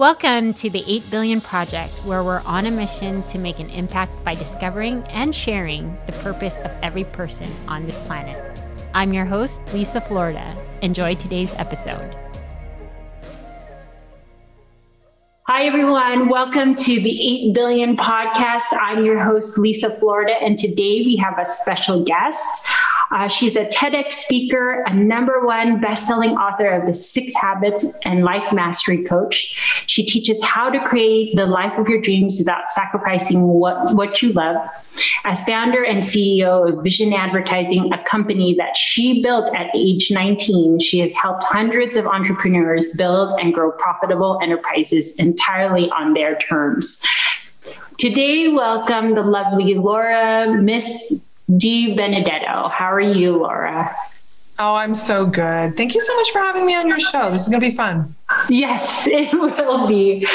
Welcome to the 8 Billion Project, where we're on a mission to make an impact by discovering and sharing the purpose of every person on this planet. I'm your host, Lisa Florida. Enjoy today's episode. Hi, everyone. Welcome to the 8 Billion Podcast. I'm your host, Lisa Florida, and today we have a special guest. Uh, she's a TEDx speaker, a number one best-selling author of The Six Habits and Life Mastery Coach. She teaches how to create the life of your dreams without sacrificing what, what you love. As founder and CEO of Vision Advertising, a company that she built at age 19, she has helped hundreds of entrepreneurs build and grow profitable enterprises entirely on their terms. Today, welcome the lovely Laura Miss DiBenedetto. How are you, Laura? Oh, I'm so good. Thank you so much for having me on your show. This is going to be fun. Yes, it will be.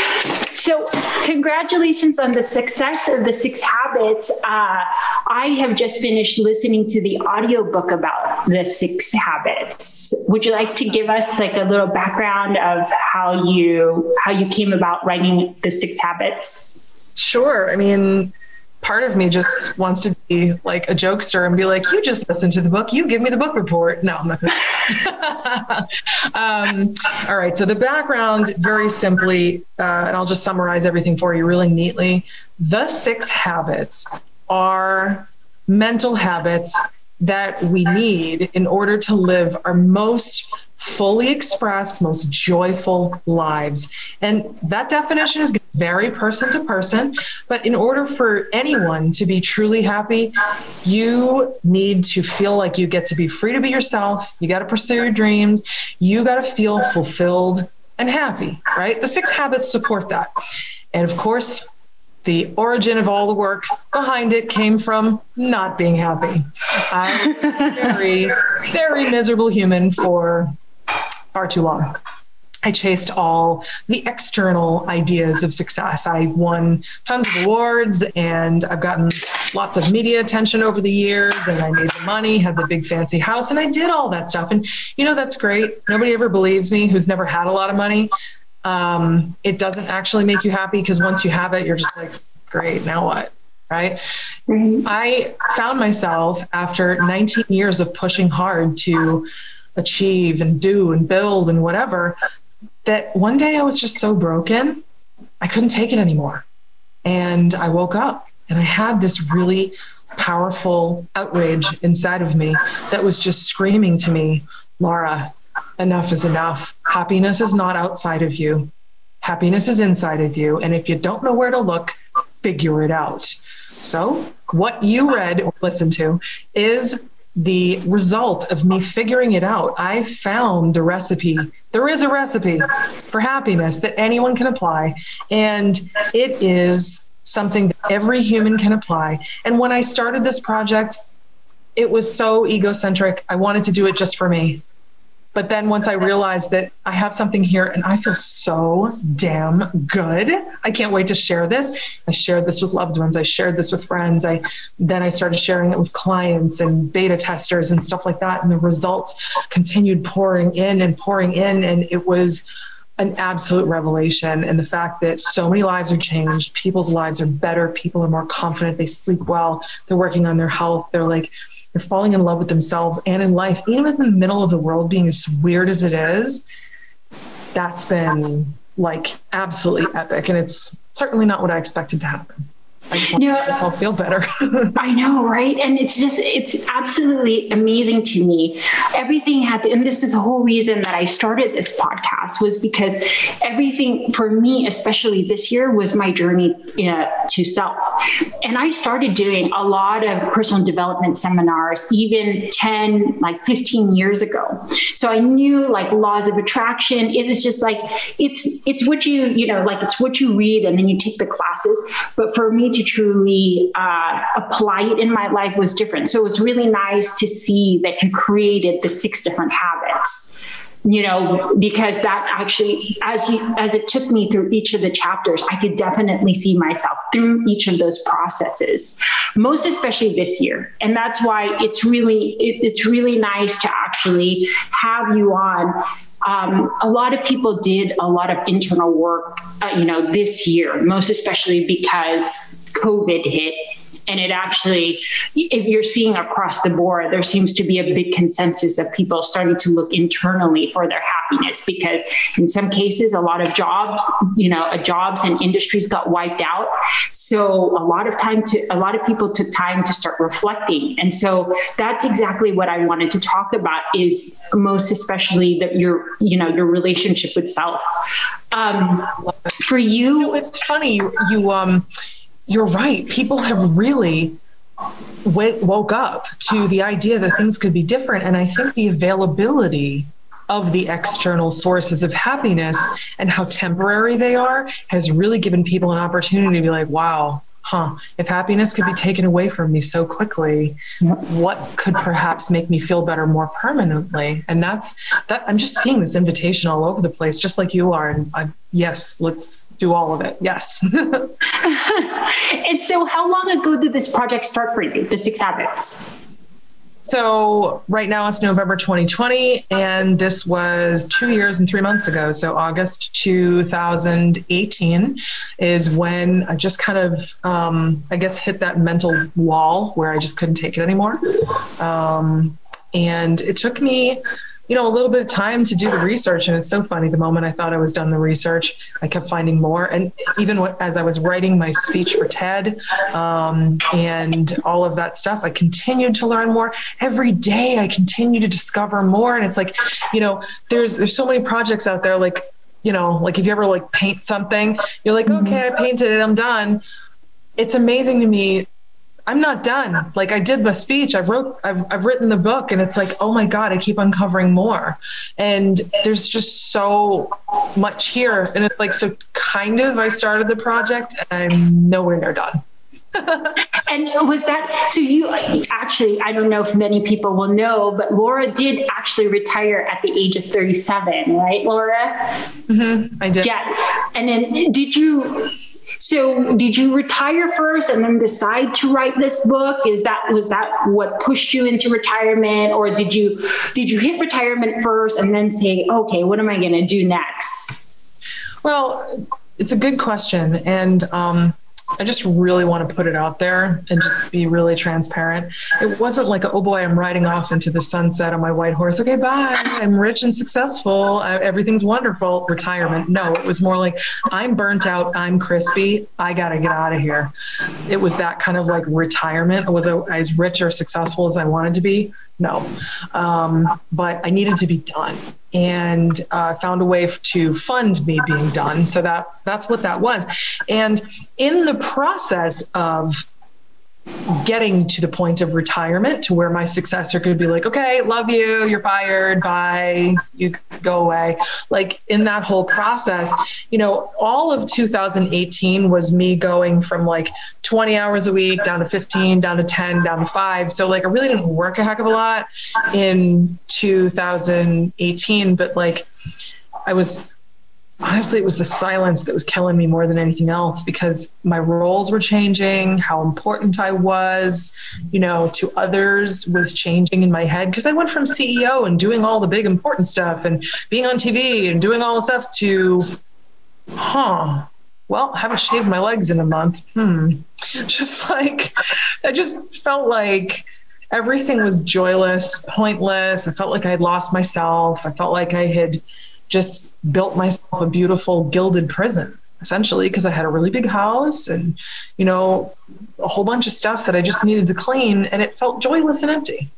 So, congratulations on the success of the six habits. Uh, I have just finished listening to the audiobook about the six habits. Would you like to give us like a little background of how you how you came about writing the six habits? Sure. I mean, part of me just wants to be like a jokester and be like, you just listen to the book, you give me the book report. No, I'm not going to. um, all right. So the background, very simply, uh, and I'll just summarize everything for you really neatly. The six habits are mental habits that we need in order to live our most fully expressed, most joyful lives. And that definition is very person to person. But in order for anyone to be truly happy, you need to feel like you get to be free to be yourself. You got to pursue your dreams. You got to feel fulfilled and happy, right? The six habits support that. And of course, the origin of all the work behind it came from not being happy. I'm a very, very miserable human for far too long. I chased all the external ideas of success. I won tons of awards and I've gotten lots of media attention over the years and I made the money, had the big fancy house, and I did all that stuff. And you know, that's great. Nobody ever believes me who's never had a lot of money. Um, it doesn't actually make you happy because once you have it, you're just like, great, now what? Right. Mm-hmm. I found myself after 19 years of pushing hard to achieve and do and build and whatever that one day I was just so broken, I couldn't take it anymore. And I woke up and I had this really powerful outrage inside of me that was just screaming to me, Laura, enough is enough. Happiness is not outside of you. Happiness is inside of you. And if you don't know where to look, figure it out. So, what you read or listened to is the result of me figuring it out. I found the recipe. There is a recipe for happiness that anyone can apply, and it is something that every human can apply. And when I started this project, it was so egocentric. I wanted to do it just for me. But then once I realized that I have something here and I feel so damn good, I can't wait to share this. I shared this with loved ones. I shared this with friends. I then I started sharing it with clients and beta testers and stuff like that. And the results continued pouring in and pouring in. And it was an absolute revelation. And the fact that so many lives are changed, people's lives are better, people are more confident, they sleep well, they're working on their health, they're like they're falling in love with themselves and in life, even in the middle of the world being as weird as it is. That's been like absolutely epic. And it's certainly not what I expected to happen. I just want to myself feel better. I know, right? And it's just, it's absolutely amazing to me. Everything had to, and this is the whole reason that I started this podcast was because everything for me, especially this year, was my journey uh, to self. And I started doing a lot of personal development seminars, even 10, like 15 years ago. So I knew like laws of attraction. It was just like, it's, it's what you, you know, like it's what you read and then you take the classes. But for me to truly uh, apply it in my life was different. So it was really nice to see that you created the six different habits you know because that actually as you as it took me through each of the chapters i could definitely see myself through each of those processes most especially this year and that's why it's really it, it's really nice to actually have you on um, a lot of people did a lot of internal work, uh, you know, this year, most especially because COVID hit and it actually, if you're seeing across the board, there seems to be a big consensus of people starting to look internally for their happiness because in some cases, a lot of jobs, you know, jobs and industries got wiped out. So a lot of time to, a lot of people took time to start reflecting. And so that's exactly what I wanted to talk about is most especially that your, you know, your relationship with self. Um, for you, it's funny. You, you, um, you're right. People have really w- woke up to the idea that things could be different. And I think the availability of the external sources of happiness and how temporary they are has really given people an opportunity to be like, wow, huh, if happiness could be taken away from me so quickly, what could perhaps make me feel better more permanently? And that's that I'm just seeing this invitation all over the place, just like you are. And I, yes, let's do all of it. Yes. and so, how long ago did this project start for you, the Six Habits? So right now it's November 2020, and this was two years and three months ago. So August 2018 is when I just kind of, um, I guess, hit that mental wall where I just couldn't take it anymore. Um, and it took me you know, a little bit of time to do the research. And it's so funny. The moment I thought I was done the research, I kept finding more. And even what, as I was writing my speech for TED um, and all of that stuff, I continued to learn more. Every day, I continue to discover more. And it's like, you know, there's there's so many projects out there. Like, you know, like if you ever like paint something, you're like, mm-hmm. okay, I painted it, I'm done. It's amazing to me I'm not done. Like I did my speech, I've wrote, I've, I've written the book, and it's like, oh my god, I keep uncovering more, and there's just so much here, and it's like so kind of. I started the project, and I'm nowhere near done. and was that so? You actually, I don't know if many people will know, but Laura did actually retire at the age of 37, right, Laura? Mm-hmm, I did. Yes, and then did you? So did you retire first and then decide to write this book? Is that was that what pushed you into retirement or did you did you hit retirement first and then say, "Okay, what am I going to do next?" Well, it's a good question and um I just really want to put it out there and just be really transparent. It wasn't like, oh boy, I'm riding off into the sunset on my white horse. Okay, bye. I'm rich and successful. everything's wonderful. Retirement. No, it was more like, I'm burnt out. I'm crispy. I got to get out of here. It was that kind of like retirement. Was I as rich or successful as I wanted to be? No. Um, but I needed to be done and uh, found a way to fund me being done. So that that's what that was. And in the process of getting to the point of retirement to where my successor could be like, okay, love you, you're fired, bye, you go away. Like in that whole process, you know, all of 2018 was me going from like 20 hours a week down to 15, down to 10, down to five. So like I really didn't work a heck of a lot in 2018, but like I was honestly, it was the silence that was killing me more than anything else because my roles were changing, how important I was, you know, to others was changing in my head because I went from CEO and doing all the big important stuff and being on TV and doing all the stuff to, huh, well, I haven't shaved my legs in a month. Hmm. Just like, I just felt like, everything was joyless, pointless. I felt like I had lost myself. I felt like I had just built myself a beautiful gilded prison essentially because I had a really big house and you know a whole bunch of stuff that I just needed to clean and it felt joyless and empty.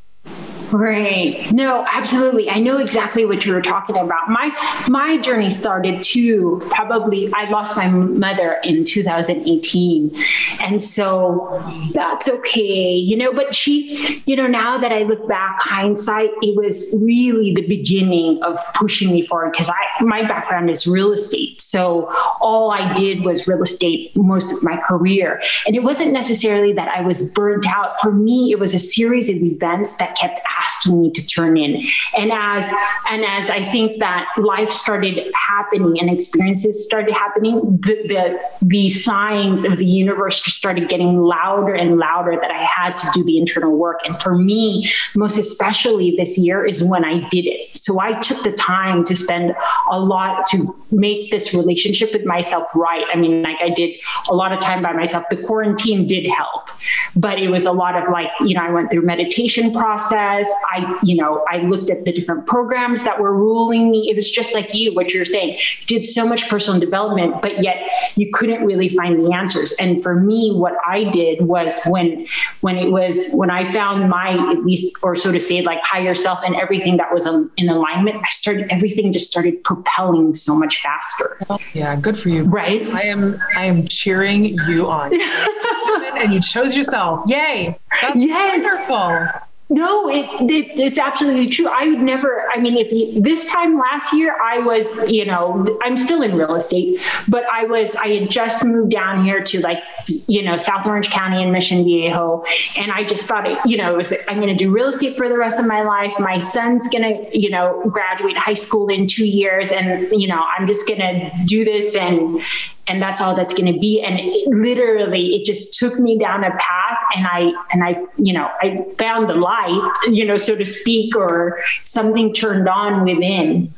Right. No, absolutely. I know exactly what you were talking about. My my journey started too. Probably I lost my mother in 2018. And so that's okay, you know, but she, you know, now that I look back hindsight, it was really the beginning of pushing me forward because I my background is real estate. So all I did was real estate most of my career. And it wasn't necessarily that I was burnt out. For me, it was a series of events that kept asking me to turn in. And as and as I think that life started happening and experiences started happening, the the, the signs of the universe just started getting louder and louder that I had to do the internal work. And for me, most especially this year is when I did it. So I took the time to spend a lot to make this relationship with myself right. I mean, like I did a lot of time by myself. The quarantine did help, but it was a lot of like, you know, I went through meditation process. I, you know, I looked at the different programs that were ruling me. It was just like you, what you're saying, did so much personal development, but yet you couldn't really find the answers. And for me, what I did was when, when it was, when I found my, at least, or so to say, like higher self and everything that was in alignment, I started, everything just started propelling so much faster. Yeah. Good for you. Right. I am, I am cheering you on. and you chose yourself. Yay. That's yes. wonderful. No, it, it, it's absolutely true. I would never. I mean, if you, this time last year, I was, you know, I'm still in real estate, but I was, I had just moved down here to like, you know, South Orange County and Mission Viejo, and I just thought, it, you know, it was, I'm going to do real estate for the rest of my life. My son's going to, you know, graduate high school in two years, and you know, I'm just going to do this and and that's all that's going to be and it, literally it just took me down a path and i and i you know i found the light you know so to speak or something turned on within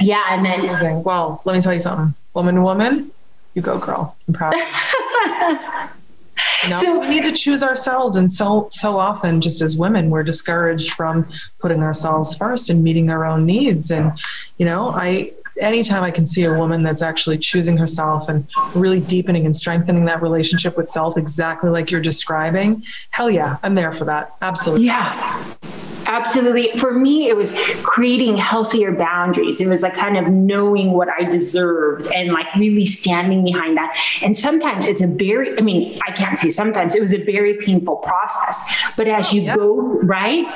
yeah and then okay. well let me tell you something woman woman you go girl i'm proud You know, so we need to choose ourselves, and so so often, just as women, we're discouraged from putting ourselves first and meeting our own needs. And you know, I anytime I can see a woman that's actually choosing herself and really deepening and strengthening that relationship with self, exactly like you're describing, hell yeah, I'm there for that. Absolutely. Yeah. Absolutely. For me, it was creating healthier boundaries. It was like kind of knowing what I deserved and like really standing behind that. And sometimes it's a very, I mean, I can't say sometimes, it was a very painful process. But as you go, right?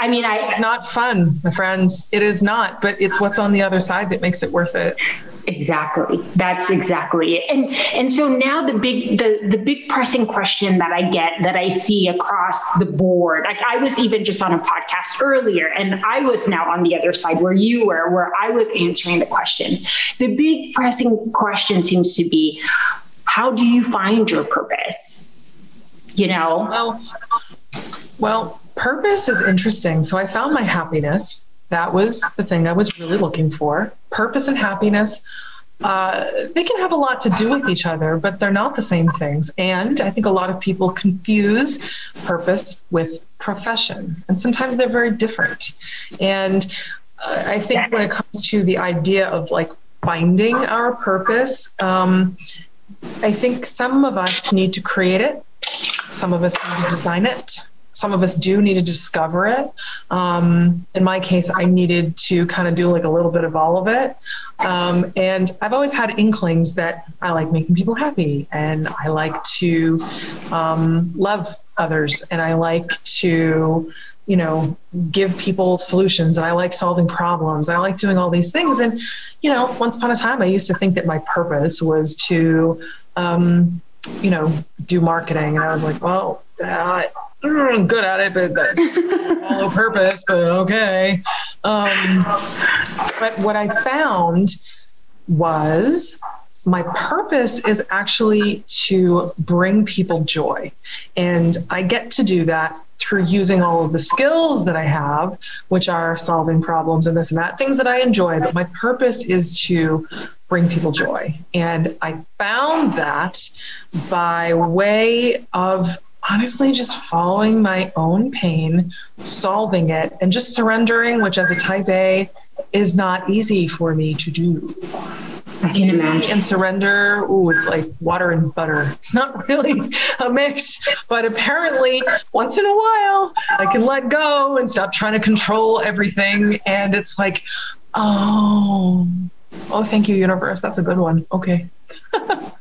I mean, I. It's not fun, my friends. It is not, but it's what's on the other side that makes it worth it. Exactly. That's exactly it. And and so now the big the the big pressing question that I get that I see across the board. Like I was even just on a podcast earlier and I was now on the other side where you were where I was answering the question. The big pressing question seems to be how do you find your purpose? You know? Well, well, purpose is interesting. So I found my happiness. That was the thing I was really looking for. Purpose and happiness, uh, they can have a lot to do with each other, but they're not the same things. And I think a lot of people confuse purpose with profession, and sometimes they're very different. And uh, I think when it comes to the idea of like finding our purpose, um, I think some of us need to create it, some of us need to design it, some of us do need to discover it. Um, in my case, I needed to kind of do like a little bit of all of it. Um, and I've always had inklings that I like making people happy and I like to um, love others and I like to, you know, give people solutions and I like solving problems. I like doing all these things. And, you know, once upon a time, I used to think that my purpose was to, um, you know, do marketing. And I was like, well, uh, I'm good at it, but that's hollow purpose, but okay. Um, but what I found was my purpose is actually to bring people joy. And I get to do that through using all of the skills that I have, which are solving problems and this and that, things that I enjoy. But my purpose is to bring people joy. And I found that by way of honestly just following my own pain, solving it, and just surrendering, which as a type A is not easy for me to do. I can imagine. And surrender, ooh, it's like water and butter. It's not really a mix, but apparently once in a while I can let go and stop trying to control everything. And it's like, oh, oh, thank you, universe. That's a good one. Okay.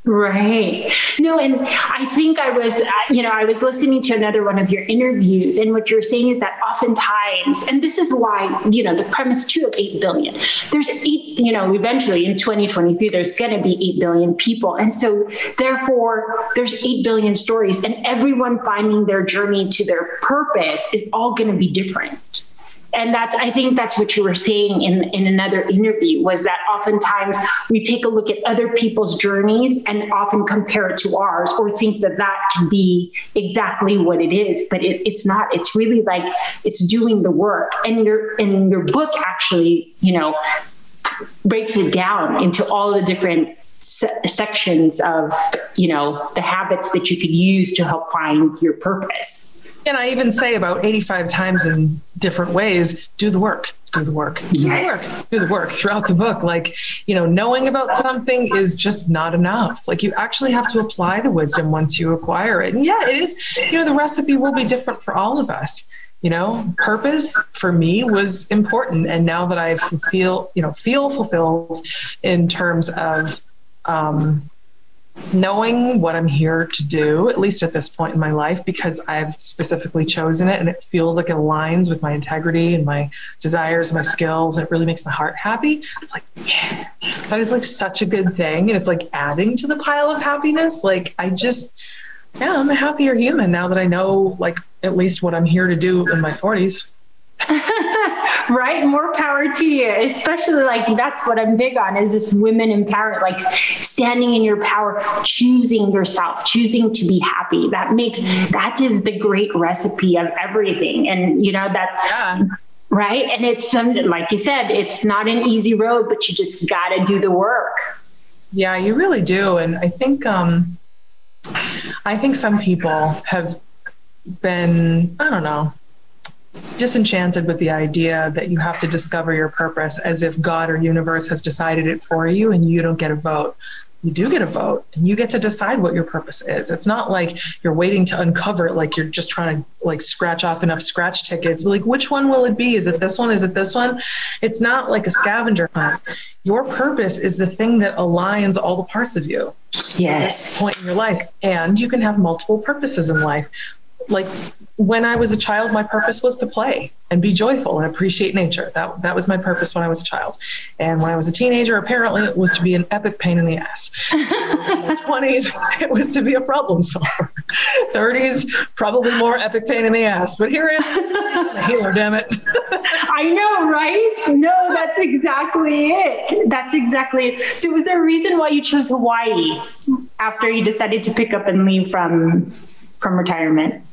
Right. No, and I think I was, uh, you know, I was listening to another one of your interviews, and what you're saying is that oftentimes, and this is why, you know, the premise too of 8 billion, there's eight, you know, eventually in 2023, there's going to be 8 billion people. And so therefore, there's 8 billion stories, and everyone finding their journey to their purpose is all going to be different and that's i think that's what you were saying in in another interview was that oftentimes we take a look at other people's journeys and often compare it to ours or think that that can be exactly what it is. But it, it's not. It's really like it's doing the work. And your and your book actually you know breaks it down into all the different se- sections of you know the habits that you could use to help find your purpose and I even say about 85 times in different ways, do the work, do the work, do yes. the work, do the work throughout the book. Like, you know, knowing about something is just not enough. Like, you actually have to apply the wisdom once you acquire it. And yeah, it is, you know, the recipe will be different for all of us. You know, purpose for me was important. And now that I feel, you know, feel fulfilled in terms of, um, knowing what I'm here to do, at least at this point in my life, because I've specifically chosen it and it feels like it aligns with my integrity and my desires, my skills, and it really makes my heart happy. It's like, yeah, that is like such a good thing. And it's like adding to the pile of happiness. Like, I just, yeah, I'm a happier human now that I know, like, at least what I'm here to do in my 40s. right? More power to you. Especially like that's what i'm big on is this women empowerment like standing in your power choosing yourself choosing to be happy. That makes that is the great recipe of everything. And you know that yeah. right? And it's some like you said it's not an easy road but you just got to do the work. Yeah you really do. And i think um i think some people have been i don't know disenchanted with the idea that you have to discover your purpose as if God or universe has decided it for you and you don't get a vote. You do get a vote and you get to decide what your purpose is. It's not like you're waiting to uncover it like you're just trying to like scratch off enough scratch tickets. Like which one will it be? Is it this one? Is it this one? It's not like a scavenger hunt. Your purpose is the thing that aligns all the parts of you. Yes. Point in your life. And you can have multiple purposes in life like when I was a child, my purpose was to play and be joyful and appreciate nature. That that was my purpose when I was a child. And when I was a teenager, apparently it was to be an epic pain in the ass. in my twenties, it was to be a problem solver. Thirties, probably more epic pain in the ass. But here is a healer, damn it. I know, right? No, that's exactly it. That's exactly it. So was there a reason why you chose Hawaii after you decided to pick up and leave from from retirement?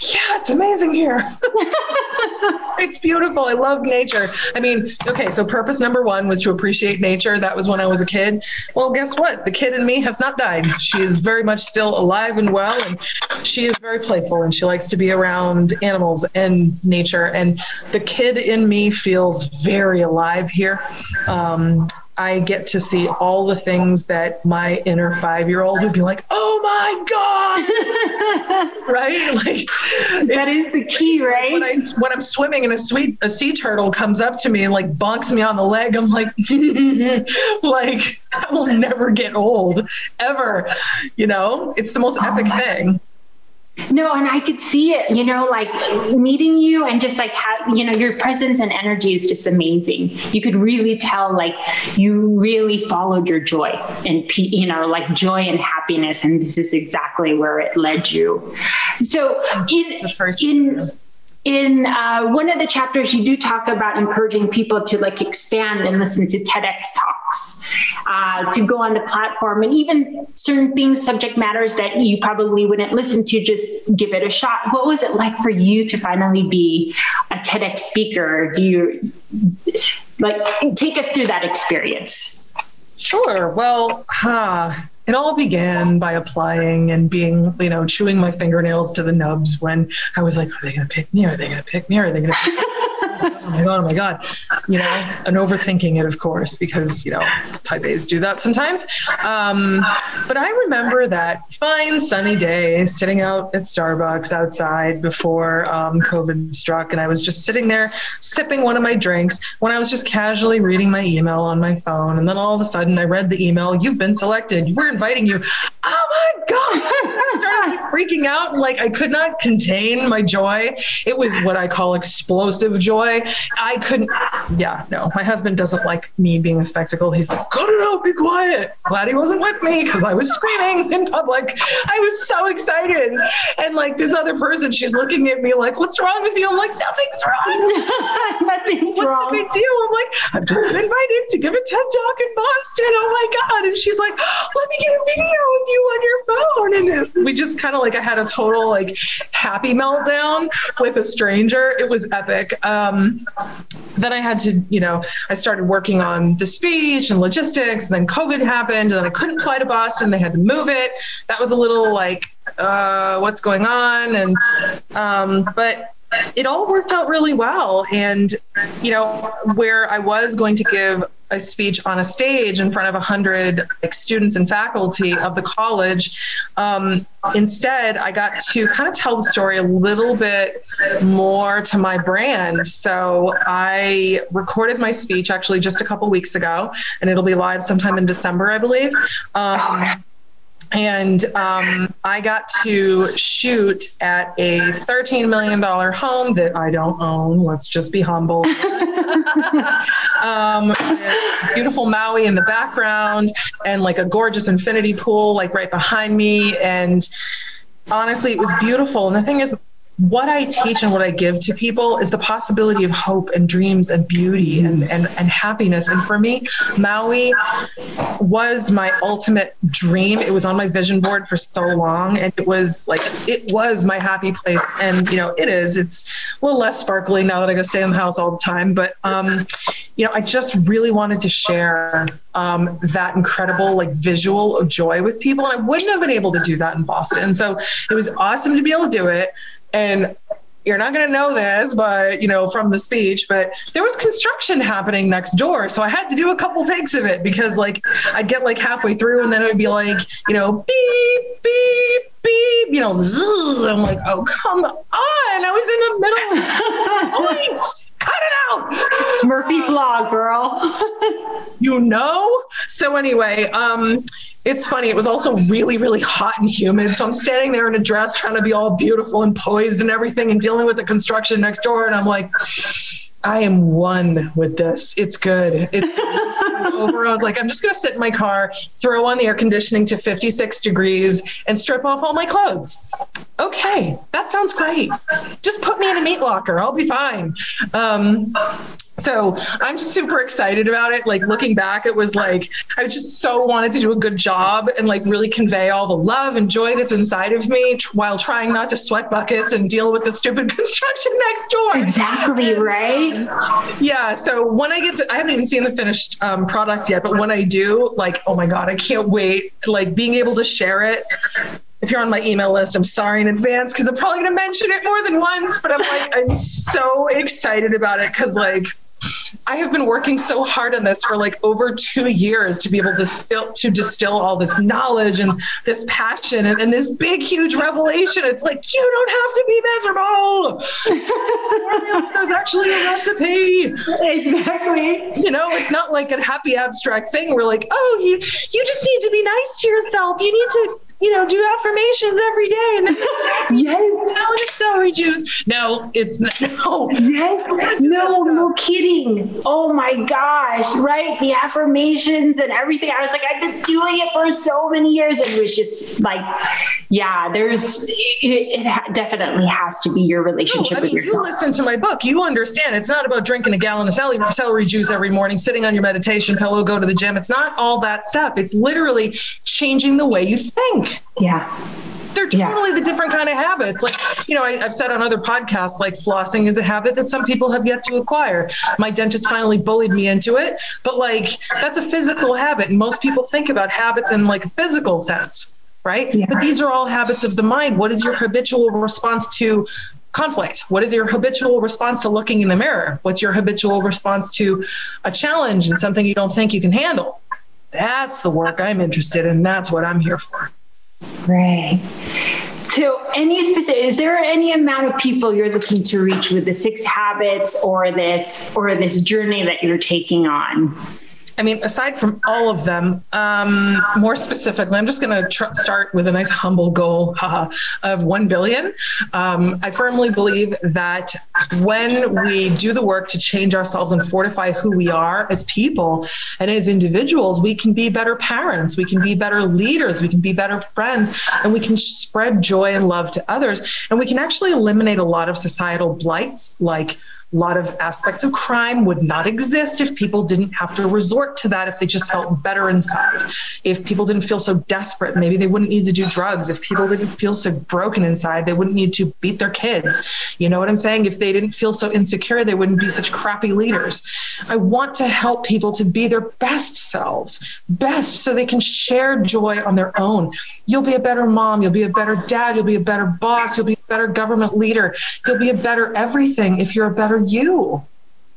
Yeah, it's amazing here. it's beautiful. I love nature. I mean, okay, so purpose number one was to appreciate nature. That was when I was a kid. Well, guess what? The kid in me has not died. She is very much still alive and well, and she is very playful and she likes to be around animals and nature. And the kid in me feels very alive here. Um, I get to see all the things that my inner five year old would be like, oh my God. right? Like that is the key, right? When, I, when I'm swimming and a sweet a sea turtle comes up to me and like bonks me on the leg, I'm like, like I will never get old ever. You know, it's the most oh epic thing. No, and I could see it, you know, like meeting you and just like how, you know, your presence and energy is just amazing. You could really tell like you really followed your joy and, you know, like joy and happiness. And this is exactly where it led you. So in, in, in uh, one of the chapters you do talk about encouraging people to like expand and listen to tedx talks uh, to go on the platform. And even certain things subject matters that you probably wouldn't listen to just give it a shot. What was it like for you to finally be a tedx speaker? Do you like take us through that experience? Sure. Well it all began by applying and being, you know, chewing my fingernails to the nubs when I was like, are they going to pick me? Are they going to pick me? Are they going to oh my god, oh my god, you know, and overthinking it, of course, because you know type A's do that sometimes. Um, but I remember that fine sunny day, sitting out at Starbucks outside before um, COVID struck, and I was just sitting there sipping one of my drinks when I was just casually reading my email on my phone, and then all of a sudden I read the email, "You've been selected. We're inviting you." Oh my god! I started like, freaking out, and like I could not contain my joy. It was what I call explosive joy. I couldn't. Yeah, no, my husband doesn't like me being a spectacle. He's like, "Cut it out, be quiet." Glad he wasn't with me because I was screaming in public. I was so excited, and like this other person, she's looking at me like, "What's wrong with you?" I'm like, "Nothing's wrong. Nothing's What's wrong. the big deal?" I'm like, "I've just been invited to give a TED talk in Boston. Oh my god!" And she's like, "Let me get a video of you on your phone." And we just kind of like I had a total like happy meltdown with a stranger. It was epic. Um, then I had to, you know, I started working on the speech and logistics. And then COVID happened, and then I couldn't fly to Boston. They had to move it. That was a little like, uh, what's going on? And um, but it all worked out really well. And you know, where I was going to give a speech on a stage in front of 100 like, students and faculty of the college. Um, instead, I got to kind of tell the story a little bit more to my brand. So I recorded my speech actually just a couple weeks ago, and it'll be live sometime in December, I believe. Um, and um, I got to shoot at a $13 million home that I don't own. Let's just be humble. um, beautiful Maui in the background, and like a gorgeous infinity pool, like right behind me. And honestly, it was beautiful. And the thing is, what I teach and what I give to people is the possibility of hope and dreams and beauty and, and, and happiness. And for me, Maui was my ultimate dream. It was on my vision board for so long. And it was like, it was my happy place. And, you know, it is. It's a little less sparkly now that I go stay in the house all the time. But, um, you know, I just really wanted to share um, that incredible like visual of joy with people. And I wouldn't have been able to do that in Boston. So it was awesome to be able to do it and you're not going to know this but you know from the speech but there was construction happening next door. So i had to do a couple takes of it because like i'd get like halfway through and then it would be like you know beep beep beep you know zzz. i'm like oh come on. I was in the middle of the point cut it out It's Murphy's Law, girl. you know so anyway um it's funny. It was also really, really hot and humid. So I'm standing there in a dress trying to be all beautiful and poised and everything and dealing with the construction next door. And I'm like, I am one with this. It's good. It's over. I was like, I'm just going to sit in my car, throw on the air conditioning to 56 degrees, and strip off all my clothes. Okay, that sounds great. Just put me in a meat locker. I'll be fine. Um, so I'm just super excited about it. Like looking back, it was like I just so wanted to do a good job and like really convey all the love and joy that's inside of me while trying not to sweat buckets and deal with the stupid construction next door. Exactly, right? Yeah. So when I get to, I haven't even seen the finished um, product yet, but when I do, like, oh my God, I can't wait. Like being able to share it if you're on my email list, I'm sorry in advance because I'm probably going to mention it more than once. But I'm like, I'm so excited about it because, like, I have been working so hard on this for like over two years to be able to distill to distill all this knowledge and this passion and, and this big huge revelation. It's like you don't have to be miserable. There's actually a recipe. Exactly. You know, it's not like a happy abstract thing. We're like, oh, you you just need to be nice to yourself. You need to you know, do affirmations every day and Yes. salad and celery juice. No, it's not, no. Yes. No, no kidding. Oh my gosh. Right. The affirmations and everything. I was like, I've been doing it for so many years. And it was just like, yeah, there's, it, it definitely has to be your relationship No, I with mean, you listen to my book. You understand. It's not about drinking a gallon of celery, celery juice every morning, sitting on your meditation pillow, go to the gym. It's not all that stuff. It's literally changing the way you think. Yeah. They're Yeah. totally the different kind of habits. Like, you know, I, I've said on other podcasts, like flossing is a habit that some people have yet to acquire. My dentist finally bullied me into it, but like, that's a physical habit. And most people think about habits in like a physical sense, right? Yeah. But these are all habits of the mind. What is your habitual response to conflict? What is your habitual response to looking in the mirror? What's your habitual response to a challenge and something you don't think you can handle? That's the work I'm interested in. That's what I'm here for. Right. So, any specific, is there any amount of people you're looking to reach with the six habits or this or this journey that you're taking on? I mean, aside from all of them, um, more specifically, I'm just going to tr- start with a nice humble goal haha, of 1 billion. Um, I firmly believe that when we do the work to change ourselves and fortify who we are as people and as individuals, we can be better parents, we can be better leaders, we can be better friends, and we can spread joy and love to others. And we can actually eliminate a lot of societal blights like a lot of aspects of crime would not exist if people didn't have to resort to that, if they just felt better inside. If people didn't feel so desperate, maybe they wouldn't need to do drugs. If people didn't feel so broken inside, they wouldn't need to beat their kids. You know what I'm saying? If they didn't feel so insecure, they wouldn't be such crappy leaders. I want to help people to be their best selves, best so they can share joy on their own. You'll be a better mom, you'll be a better dad, you'll be a better boss, you'll be better government leader, you'll be a better everything if you're a better you.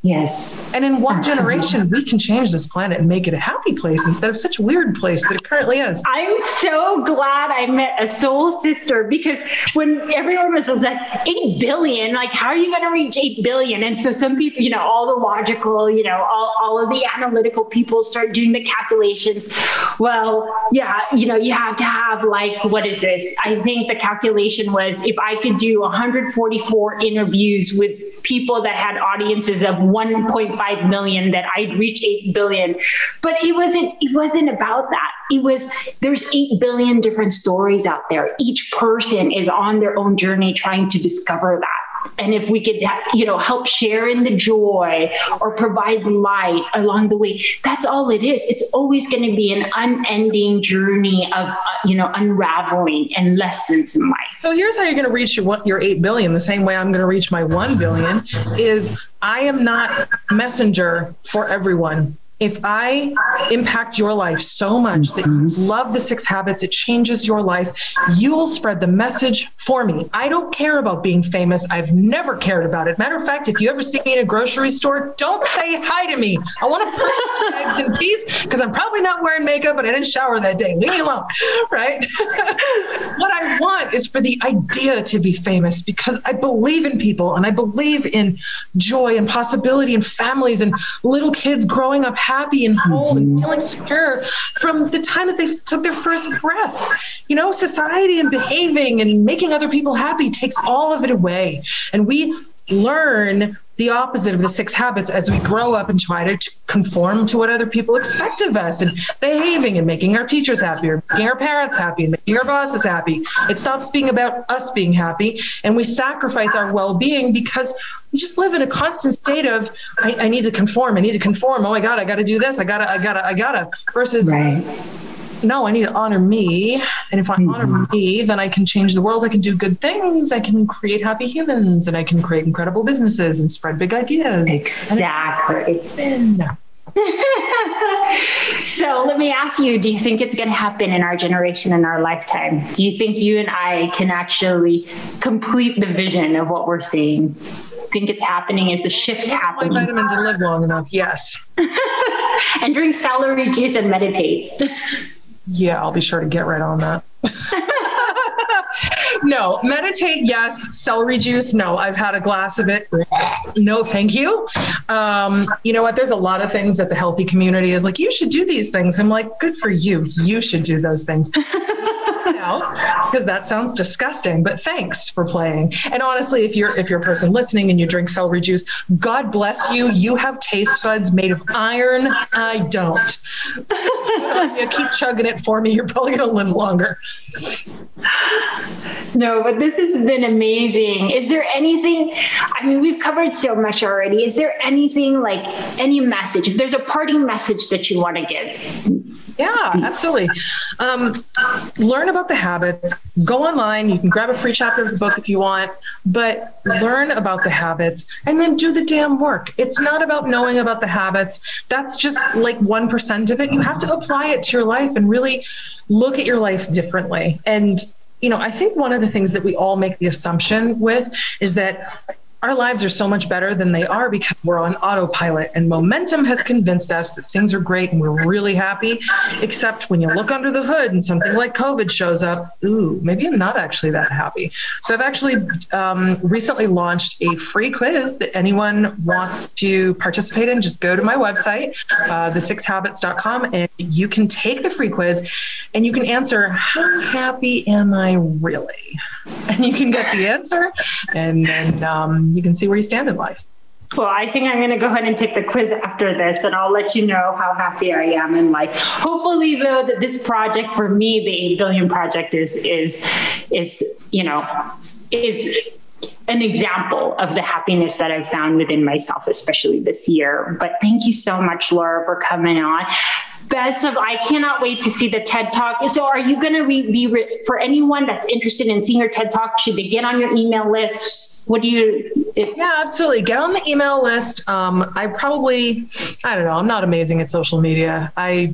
Yes. And in one Absolutely. generation, we can change this planet and make it a happy place instead of such a weird place that it currently is. I'm so glad I met a soul sister because when everyone was, was like, 8 billion, like, how are you going to reach 8 billion? And so some people, you know, all the logical, you know, all, all of the analytical people start doing the calculations. Well, yeah, you know, you have to have like, what is this? I think the calculation was if I could do 144 interviews with people that had audiences of 1.5 million that I'd reach 8 billion. But it wasn't it wasn't about that. It was there's 8 billion different stories out there. Each person is on their own journey trying to discover that and if we could you know help share in the joy or provide light along the way that's all it is. It's always going to be an unending journey of uh, you know unraveling and lessons in life. So here's how you're going to reach your, your 8 billion. The same way i'm going to reach my 1 billion is i am not messenger for everyone if I impact your life so much that you mm-hmm. love the six habits, it changes your life, you will spread the message for me. I don't care about being famous. I've never cared about it. Matter of fact, if you ever see me in a grocery store, don't say hi to me. I want to put eggs in peace because I'm probably not wearing makeup and I didn't shower that day. Leave me alone, right? what I want is for the idea to be famous because I believe in people and I believe in joy and possibility and families and little kids growing up happy and whole mm-hmm. and feeling secure from the time that they took their first breath. You know, society and behaving and making other people happy takes all of it away. And we learn the opposite of the six habits as we grow up and try to conform to what other people expect of us and behaving and making our teachers happy or making our parents happy and making our bosses happy. It stops being about us being happy and we sacrifice our well being because we just live in a constant state of I, I, need to conform, I need to conform. Oh my God, I gotta do this, I gotta, I gotta, I gotta versus right no, I need to honor me. And if I mm-hmm. honor me, then I can change the world. I can do good things. I can create happy humans and I can create incredible businesses and spread big ideas. Exactly. so let me ask you do you think it's going to happen in our generation in our lifetime do you think you and i can actually complete the vision of what we're seeing think it's happening is the shift happening my vitamins and live long enough yes and drink celery juice and meditate yeah, I'll be sure to get right on that. no, meditate, yes. Celery juice, no. I've had a glass of it. No, thank you. Um, you know what? There's a lot of things that the healthy community is like, you should do these things. I'm like, good for you. You should do those things. because that sounds disgusting but thanks for playing. And honestly if you're if you're a person listening and you drink celery juice god bless you. You have taste buds made of iron. I don't. You keep chugging it for me you're probably going to live longer. No but this has been amazing. Is there anything i mean we've covered so much already. Is there anything like any message? If there's a parting message that you want to give yeah, absolutely. Um, learn about the habits. Go online. You can grab a free chapter of the book if you want, but learn about the habits and then do the damn work. It's not about knowing about the habits. That's just like 1% of it. You have to apply it to your life and really look at your life differently. And you know, I think one of the things that we all make the assumption with is that our lives are so much better than they are because we're on autopilot and momentum has convinced us that things are great and we're really happy. Except when you look under the hood and something like covid shows up ooh maybe i'm not actually that happy. So i've actually um, recently launched a free quiz that anyone wants to participate in. Just go to my website uh, the6habits.com and you can take the free quiz and you can answer how happy am i really and you can get the answer and then um, you can see where you stand in life. Well, I think I'm going to go ahead and take the quiz after this, and I'll let you know how happy I am in life. Hopefully, though, that this project for me, the eight billion project, is is is you know is an example of the happiness that I've found within myself, especially this year. But thank you so much, Laura, for coming on best of i cannot wait to see the ted talk. So are you going to re- be re- for anyone that's interested in seeing your ted talk should they get on your email list? What do you yeah absolutely. Get on the email list. Um, i probably i don't know i'm not amazing at social media. I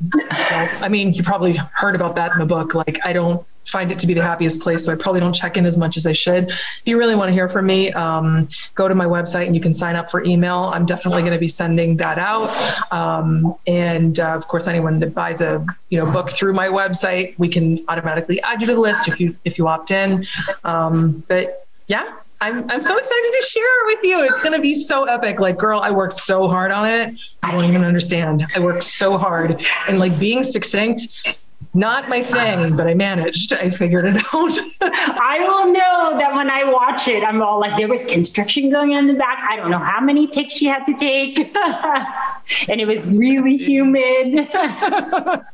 i mean you probably heard about that in the book. Like i don't find it to be the happiest place. So I probably don't check in as much as I should. If you really want to hear from me, um, go to my website and you can sign up for email. I'm definitely going to be sending that out. Um, and uh, of course, anyone that buys a you know book through my website, we can automatically add you to the list if you if you opt in. Um, but yeah, I'm, I'm so excited to share it with you. It's going to be so epic. Like, girl, I worked so hard on it. I don't even understand. I worked so hard. And like being succinct not my thing, but I managed. I figured it out. I will know that when I watch it, I'm all like, there was construction going on in the back. I don't know how many takes she had to take. and it was really humid. the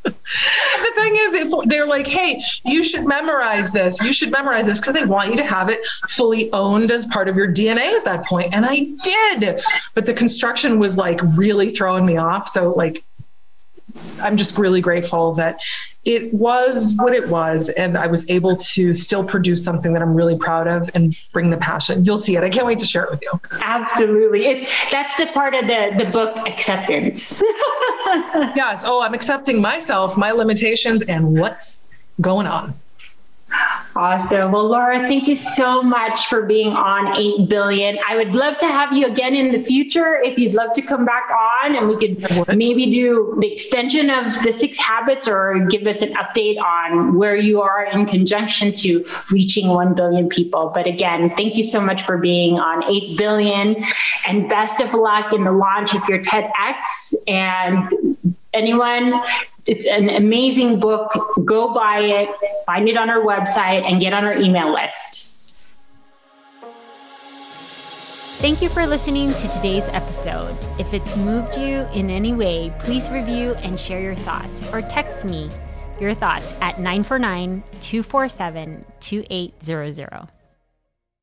thing is, if they're like, hey, you should memorize this, you should memorize this because they want you to have it fully owned as part of your DNA at that point. And I did. But the construction was like really throwing me off. So, like, I'm just really grateful that it was what it was and i was able to still produce something that i'm really proud of and bring the passion. You'll see it. I can't wait to share it with you. Absolutely. It, that's the part of the, the book acceptance. Yes. Oh i'm accepting myself my limitations and what's going on Awesome. Well, Laura, thank you so much for being on 8 billion. I would love to have you again in the future if you'd love to come back on and we could maybe do the extension of the six habits or give us an update on where you are in conjunction to reaching 1 billion people. But again, thank you so much for being on 8 billion and best of luck in the launch of your TEDx and anyone it's an amazing book. Go buy it, find it on our website, and get on our email list. Thank you for listening to today's episode. If it's moved you in any way, please review and share your thoughts or text me your thoughts at 949 247 2800.